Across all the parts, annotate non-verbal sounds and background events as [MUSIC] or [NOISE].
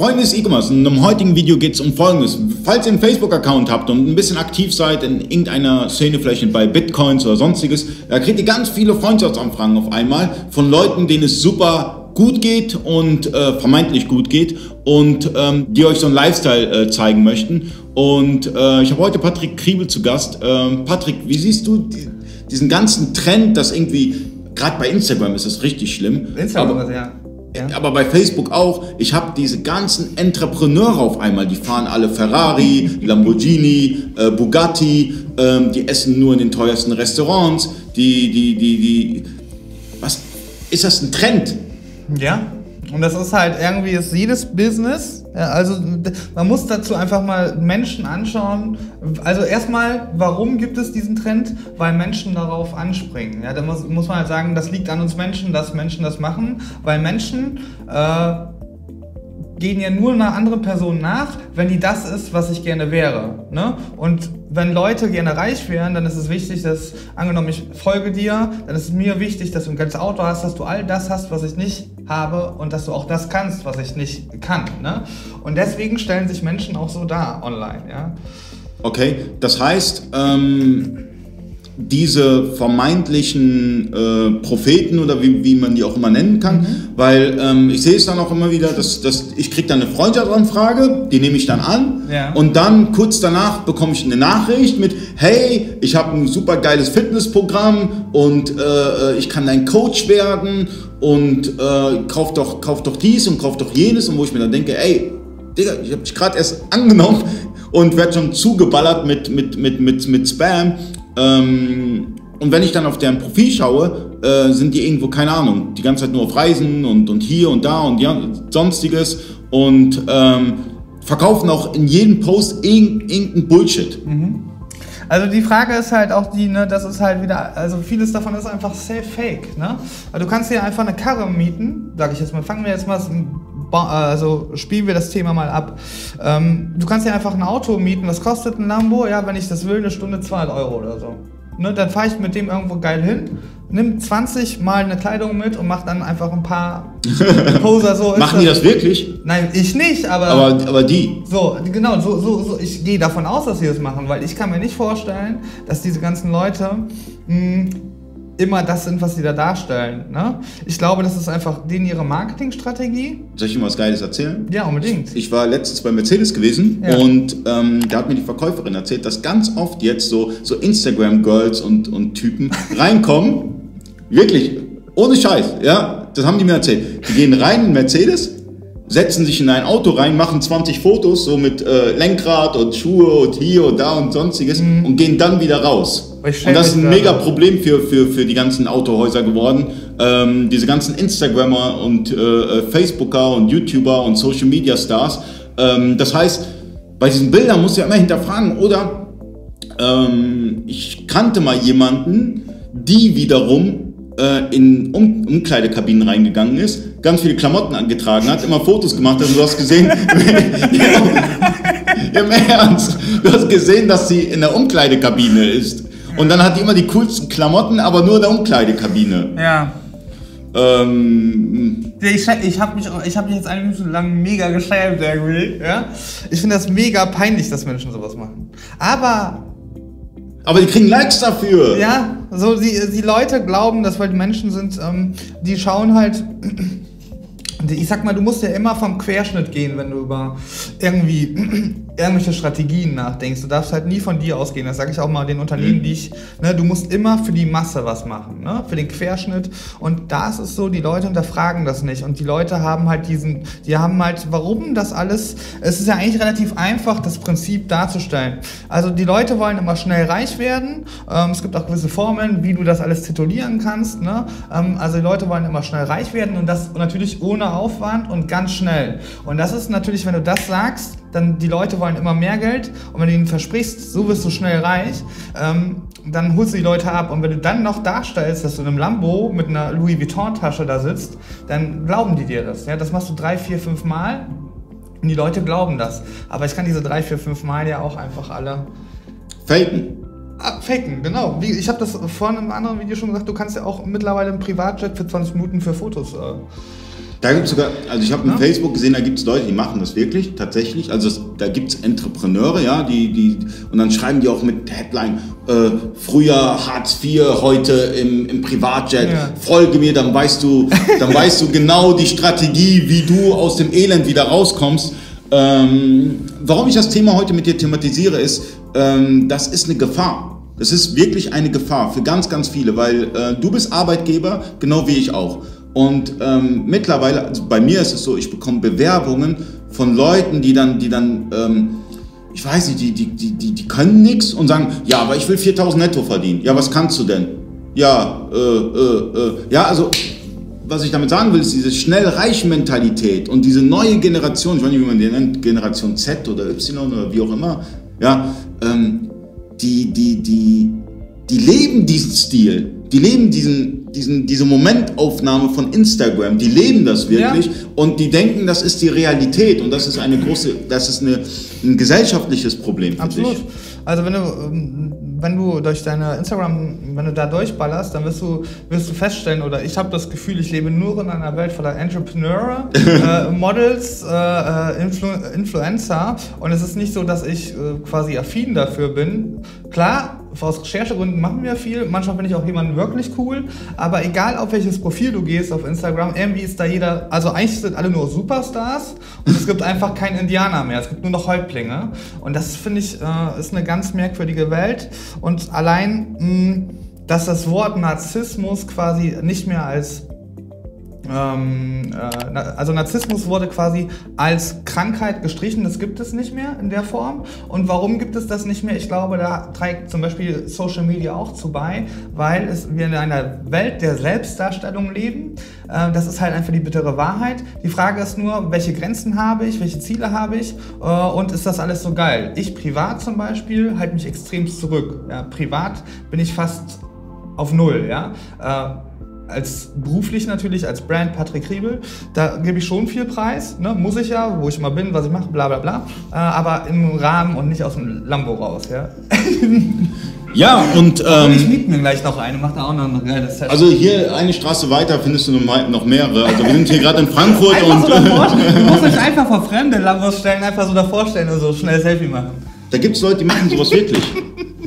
Freunde des E-Commerce, in dem heutigen Video geht es um Folgendes. Falls ihr einen Facebook-Account habt und ein bisschen aktiv seid in irgendeiner Szene, vielleicht bei Bitcoins oder sonstiges, da kriegt ihr ganz viele Freundschaftsanfragen auf einmal von Leuten, denen es super gut geht und äh, vermeintlich gut geht und ähm, die euch so einen Lifestyle äh, zeigen möchten. Und äh, ich habe heute Patrick Kriebel zu Gast. Ähm, Patrick, wie siehst du die, diesen ganzen Trend, dass irgendwie, gerade bei Instagram ist es richtig schlimm. Instagram, aber, ja. Ja. Aber bei Facebook auch. Ich habe diese ganzen Entrepreneure auf einmal, die fahren alle Ferrari, Lamborghini, äh, Bugatti, ähm, die essen nur in den teuersten Restaurants, die, die, die, die. Was? Ist das ein Trend? Ja. Und das ist halt irgendwie ist jedes Business. Also man muss dazu einfach mal Menschen anschauen. Also erstmal, warum gibt es diesen Trend? Weil Menschen darauf anspringen. Ja, da muss, muss man halt sagen, das liegt an uns Menschen, dass Menschen das machen, weil Menschen äh, gehen ja nur einer anderen Person nach, wenn die das ist, was ich gerne wäre. Ne? Und wenn Leute gerne reich wären, dann ist es wichtig, dass, angenommen, ich folge dir, dann ist es mir wichtig, dass du ein geiles Auto hast, dass du all das hast, was ich nicht habe und dass du auch das kannst, was ich nicht kann. Ne? Und deswegen stellen sich Menschen auch so dar online. Ja? Okay, das heißt, ähm diese vermeintlichen äh, Propheten oder wie, wie man die auch immer nennen kann, mhm. weil ähm, ich sehe es dann auch immer wieder, dass, dass ich kriege dann eine Freundschaftsanfrage, die nehme ich dann an ja. und dann kurz danach bekomme ich eine Nachricht mit, hey, ich habe ein super geiles Fitnessprogramm und äh, ich kann dein Coach werden und äh, kauf, doch, kauf doch dies und kauf doch jenes und wo ich mir dann denke, ey, Digga, ich habe dich gerade erst angenommen und werde schon zugeballert mit, mit, mit, mit, mit Spam ähm, und wenn ich dann auf deren Profil schaue, äh, sind die irgendwo, keine Ahnung, die ganze Zeit nur auf Reisen und, und hier und da und ja, sonstiges und ähm, verkaufen auch in jedem Post irgendeinen Bullshit. Mhm. Also die Frage ist halt auch die, ne, das ist halt wieder, also vieles davon ist einfach safe fake, ne? Du kannst dir einfach eine Karre mieten, sag ich jetzt mal, fangen wir jetzt mal, also spielen wir das Thema mal ab. Ähm, du kannst dir einfach ein Auto mieten, was kostet ein Lambo? Ja, wenn ich das will, eine Stunde 200 Euro oder so. Ne, dann fahre ich mit dem irgendwo geil hin, nimm 20 Mal eine Kleidung mit und mach dann einfach ein paar [LAUGHS] Poser so. Machen die das wirklich? Nein, ich nicht, aber. Aber, aber die. So, genau, so, so, so, ich gehe davon aus, dass sie das machen, weil ich kann mir nicht vorstellen, dass diese ganzen Leute mh, hm, immer das sind, was sie da darstellen. Ne? Ich glaube, das ist einfach denen ihre Marketingstrategie. Soll ich Ihnen was Geiles erzählen? Ja, unbedingt. Ich war letztens bei Mercedes gewesen ja. und ähm, da hat mir die Verkäuferin erzählt, dass ganz oft jetzt so, so Instagram-Girls und, und Typen [LAUGHS] reinkommen. Wirklich, ohne Scheiß, ja, das haben die mir erzählt. Die gehen rein in Mercedes, setzen sich in ein Auto rein, machen 20 Fotos, so mit äh, Lenkrad und Schuhe und hier und da und sonstiges mhm. und gehen dann wieder raus. Und das ist ein mega Problem für, für, für die ganzen Autohäuser geworden. Ähm, diese ganzen Instagrammer und äh, äh, Facebooker und YouTuber und Social Media Stars. Ähm, das heißt, bei diesen Bildern musst du ja immer hinterfragen, oder ähm, ich kannte mal jemanden, die wiederum äh, in um Umkleidekabinen reingegangen ist, ganz viele Klamotten angetragen hat, immer Fotos gemacht hat und du hast gesehen, [LAUGHS] [LAUGHS] im Ernst, du hast gesehen, dass sie in der Umkleidekabine ist. Und dann hat die immer die coolsten Klamotten, aber nur in der Umkleidekabine. Ja. Ähm, ich ich habe mich, hab mich jetzt eine Minute lang mega geschämt irgendwie. Ja? Ich finde das mega peinlich, dass Menschen sowas machen. Aber. Aber die kriegen Likes dafür. Ja, so die, die Leute glauben, dass weil die Menschen sind, ähm, die schauen halt [CLEARS THROAT] ich sag mal, du musst ja immer vom Querschnitt gehen, wenn du über irgendwie irgendwelche Strategien nachdenkst. Du darfst halt nie von dir ausgehen. Das sage ich auch mal den Unternehmen, mhm. die ich, ne, du musst immer für die Masse was machen, ne, für den Querschnitt. Und da ist es so, die Leute hinterfragen das nicht. Und die Leute haben halt diesen, die haben halt, warum das alles, es ist ja eigentlich relativ einfach, das Prinzip darzustellen. Also die Leute wollen immer schnell reich werden. Ähm, es gibt auch gewisse Formeln, wie du das alles titulieren kannst. Ne? Ähm, also die Leute wollen immer schnell reich werden und das natürlich ohne Aufwand und ganz schnell. Und das ist natürlich, wenn du das sagst, dann die Leute wollen immer mehr Geld und wenn du ihnen versprichst, so wirst du schnell reich, ähm, dann holst du die Leute ab. Und wenn du dann noch darstellst, dass du in einem Lambo mit einer Louis Vuitton-Tasche da sitzt, dann glauben die dir das. Ja? Das machst du drei, vier, fünf Mal und die Leute glauben das. Aber ich kann diese drei, vier, fünf Mal ja auch einfach alle faken. Faken, genau. Wie, ich habe das vorhin in einem anderen Video schon gesagt, du kannst ja auch mittlerweile im Privatjet für 20 Minuten für Fotos äh, Da gibt es sogar, also ich habe in ja? Facebook gesehen, da gibt es Leute, die machen das wirklich, tatsächlich. Also das, da gibt es Entrepreneure, ja, die, die, und dann schreiben die auch mit Headline, äh, früher Hartz IV, heute im, im Privatjet, ja. folge mir, dann weißt du, dann weißt du genau die Strategie, wie du aus dem Elend wieder rauskommst. Ähm, warum ich das Thema heute mit dir thematisiere, ist, ähm, das ist eine Gefahr. Das ist wirklich eine Gefahr für ganz, ganz viele, weil äh, du bist Arbeitgeber, genau wie ich auch. Und ähm, mittlerweile, also bei mir ist es so, ich bekomme Bewerbungen von Leuten, die dann, die dann, ähm, ich weiß nicht, die, die, die, die, die können nichts und sagen, ja, aber ich will 4000 netto verdienen. Ja, was kannst du denn? Ja, äh, äh, äh. Ja, also, was ich damit sagen will, ist diese schnell reich Mentalität und diese neue Generation, ich weiß nicht, wie man die nennt, Generation Z oder Y oder wie auch immer, ja, ähm, die, die, die, die leben diesen Stil, die leben diesen, diesen, diese Momentaufnahme von Instagram, die leben das wirklich ja. und die denken, das ist die Realität und das ist eine große, das ist eine, ein gesellschaftliches Problem für Absolut. dich. Also wenn du ähm, wenn du durch deine Instagram, wenn du da durchballerst, dann wirst du, wirst du feststellen, oder ich habe das Gefühl, ich lebe nur in einer Welt voller Entrepreneure, [LAUGHS] äh, Models, äh, äh, Influ Influencer. Und es ist nicht so, dass ich äh, quasi affin dafür bin. Klar, aus Recherchegründen machen wir viel. Manchmal finde ich auch jemanden wirklich cool. Aber egal auf welches Profil du gehst auf Instagram, irgendwie ist da jeder, also eigentlich sind alle nur Superstars und es gibt einfach keinen Indianer mehr. Es gibt nur noch Häuptlinge. Und das finde ich äh, ist eine ganz merkwürdige Welt. Und allein, mh, dass das Wort Narzissmus quasi nicht mehr als ähm, äh, also Narzissmus wurde quasi als Krankheit gestrichen, das gibt es nicht mehr in der Form. Und warum gibt es das nicht mehr? Ich glaube, da trägt zum Beispiel Social Media auch zu bei, weil es, wir in einer Welt der Selbstdarstellung leben. Äh, das ist halt einfach die bittere Wahrheit. Die Frage ist nur, welche Grenzen habe ich, welche Ziele habe ich äh, und ist das alles so geil? Ich privat zum Beispiel halte mich extrem zurück. Ja, privat bin ich fast auf Null. Ja? Als beruflich natürlich, als Brand Patrick Riebel, da gebe ich schon viel Preis, ne? muss ich ja, wo ich immer bin, was ich mache, bla bla bla, äh, aber im Rahmen und nicht aus dem Lambo raus, ja. Ja, und. [LAUGHS] Ähm, ich miete mir gleich noch eine, macht da auch noch ein geiles Set. Also hier eine Straße weiter findest du noch mehrere. Also wir sind hier gerade in Frankfurt einfach und. So [LAUGHS] du musst dich einfach vor fremde Lambos stellen, einfach so davor stellen und so schnell Selfie machen. Da gibt es Leute, die machen sowas wirklich.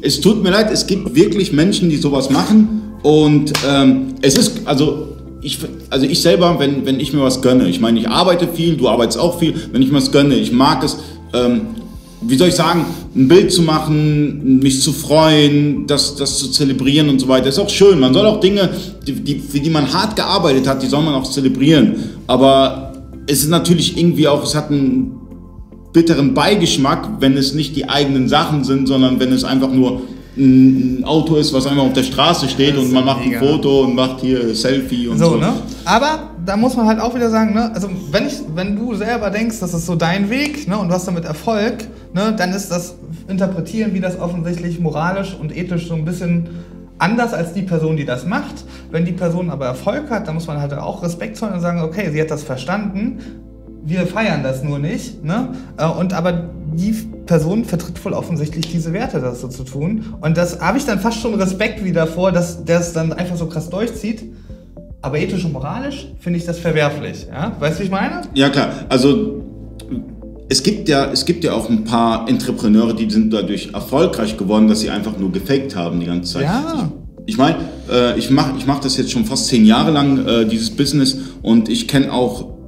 es tut mir leid, es gibt wirklich Menschen, die sowas machen und ähm, es ist, also ich, also ich selber, wenn, wenn ich mir was gönne, ich meine, ich arbeite viel, du arbeitest auch viel, wenn ich mir was gönne, ich mag es, ähm, wie soll ich sagen, ein Bild zu machen, mich zu freuen, das, das zu zelebrieren und so weiter, ist auch schön. Man soll auch Dinge, die, die, für die man hart gearbeitet hat, die soll man auch zelebrieren. Aber es ist natürlich irgendwie auch, es hat einen bitteren Beigeschmack, wenn es nicht die eigenen Sachen sind, sondern wenn es einfach nur ein Auto ist, was einfach auf der Straße steht und man macht mega. ein Foto und macht hier Selfie und so. so. Ne? Aber da muss man halt auch wieder sagen, ne? also wenn, ich, wenn du selber denkst, das ist so dein Weg ne? und du hast damit Erfolg, ne? dann ist das Interpretieren, wie das offensichtlich moralisch und ethisch so ein bisschen anders als die Person, die das macht. Wenn die Person aber Erfolg hat, dann muss man halt auch Respekt zollen und sagen, okay, sie hat das verstanden, wir feiern das nur nicht. Ne? Äh, und aber die Person vertritt wohl offensichtlich diese Werte, das so zu tun. Und das habe ich dann fast schon Respekt wieder vor, dass der es dann einfach so krass durchzieht. Aber ethisch und moralisch finde ich das verwerflich. Ja? Weißt du, wie ich meine? Ja, klar. Also es gibt ja, es gibt ja auch ein paar Entrepreneure, die sind dadurch erfolgreich geworden, dass sie einfach nur gefaked haben die ganze Zeit. Ja. Ich meine, äh, ich mache ich mach das jetzt schon fast zehn Jahre lang, äh, dieses Business, und ich kenne auch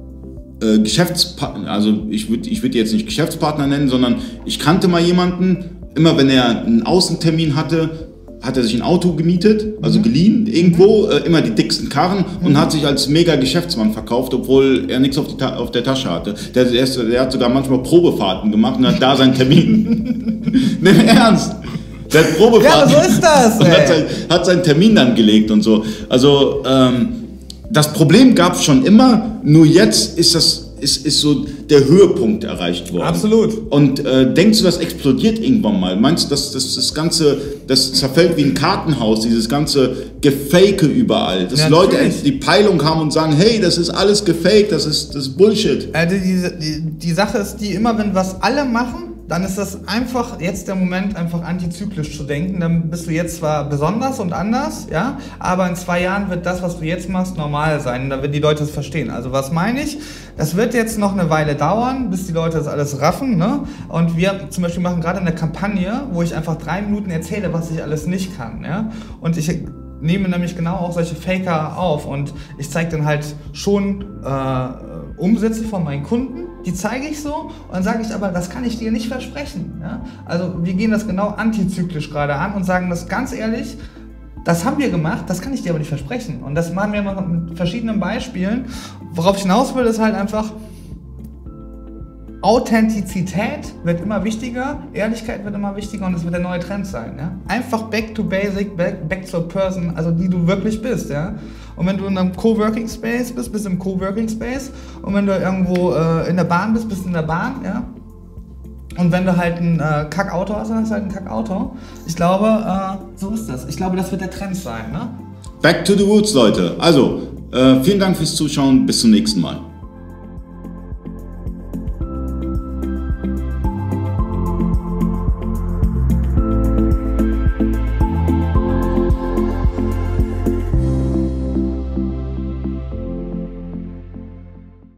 äh, Geschäftspartner, also ich würde ich würd jetzt nicht Geschäftspartner nennen, sondern ich kannte mal jemanden, immer wenn er einen Außentermin hatte, hat er sich ein Auto gemietet, also mhm. geliehen irgendwo, äh, immer die dicksten Karren mhm. und hat sich als mega Geschäftsmann verkauft, obwohl er nichts auf, auf der Tasche hatte. Der, der, ist, der, hat sogar manchmal Probefahrten gemacht und hat da seinen Termin. [LAUGHS] [LAUGHS] Nimm ernst! Der hat Probefahrten. Ja, so ist das! Und hat, sein, hat, seinen Termin dann gelegt und so. Also, ähm, das Problem gab es schon immer, nur jetzt ist das ist, ist so der Höhepunkt erreicht worden. Absolut. Und äh, denkst du, das explodiert irgendwann mal? Meinst du, dass das, das Ganze, das zerfällt wie ein Kartenhaus, dieses ganze Gefake überall? Dass ja, Leute die Peilung haben und sagen, hey, das ist alles gefaked, das ist, das ist Bullshit. Äh, die, die, die Sache ist die, immer wenn was alle machen, dann ist das einfach jetzt der Moment, einfach antizyklisch zu denken. Dann bist du jetzt zwar besonders und anders, ja, aber in zwei Jahren wird das, was du jetzt machst, normal sein. Dann werden die Leute es verstehen. Also was meine ich? Das wird jetzt noch eine Weile dauern, bis die Leute das alles raffen. Ne? Und wir zum Beispiel machen gerade eine Kampagne, wo ich einfach drei Minuten erzähle, was ich alles nicht kann. Ja? Und ich nehme nämlich genau auch solche Faker auf und ich zeige dann halt schon äh, Umsätze von meinen Kunden, die zeige ich so und dann sage ich aber, das kann ich dir nicht versprechen. Ja? Also wir gehen das genau antizyklisch gerade an und sagen das ganz ehrlich, das haben wir gemacht, das kann ich dir aber nicht versprechen. Und das machen wir mit verschiedenen Beispielen. Worauf ich hinaus will, ist halt einfach, Authentizität wird immer wichtiger, Ehrlichkeit wird immer wichtiger und es wird der neue Trend sein. Ja? Einfach back to basic, back, back zur person, also die du wirklich bist. Ja? Und wenn du in einem Coworking Space bist, bist du im Coworking Space. Und wenn du irgendwo äh, in der Bahn bist, bist du in der Bahn. Ja? Und wenn du halt ein äh, Kackauto hast, dann du halt ein Kackauto. Ich glaube, äh, so ist das. Ich glaube, das wird der Trend sein. Ne? Back to the Woods, Leute. Also, äh, vielen Dank fürs Zuschauen. Bis zum nächsten Mal.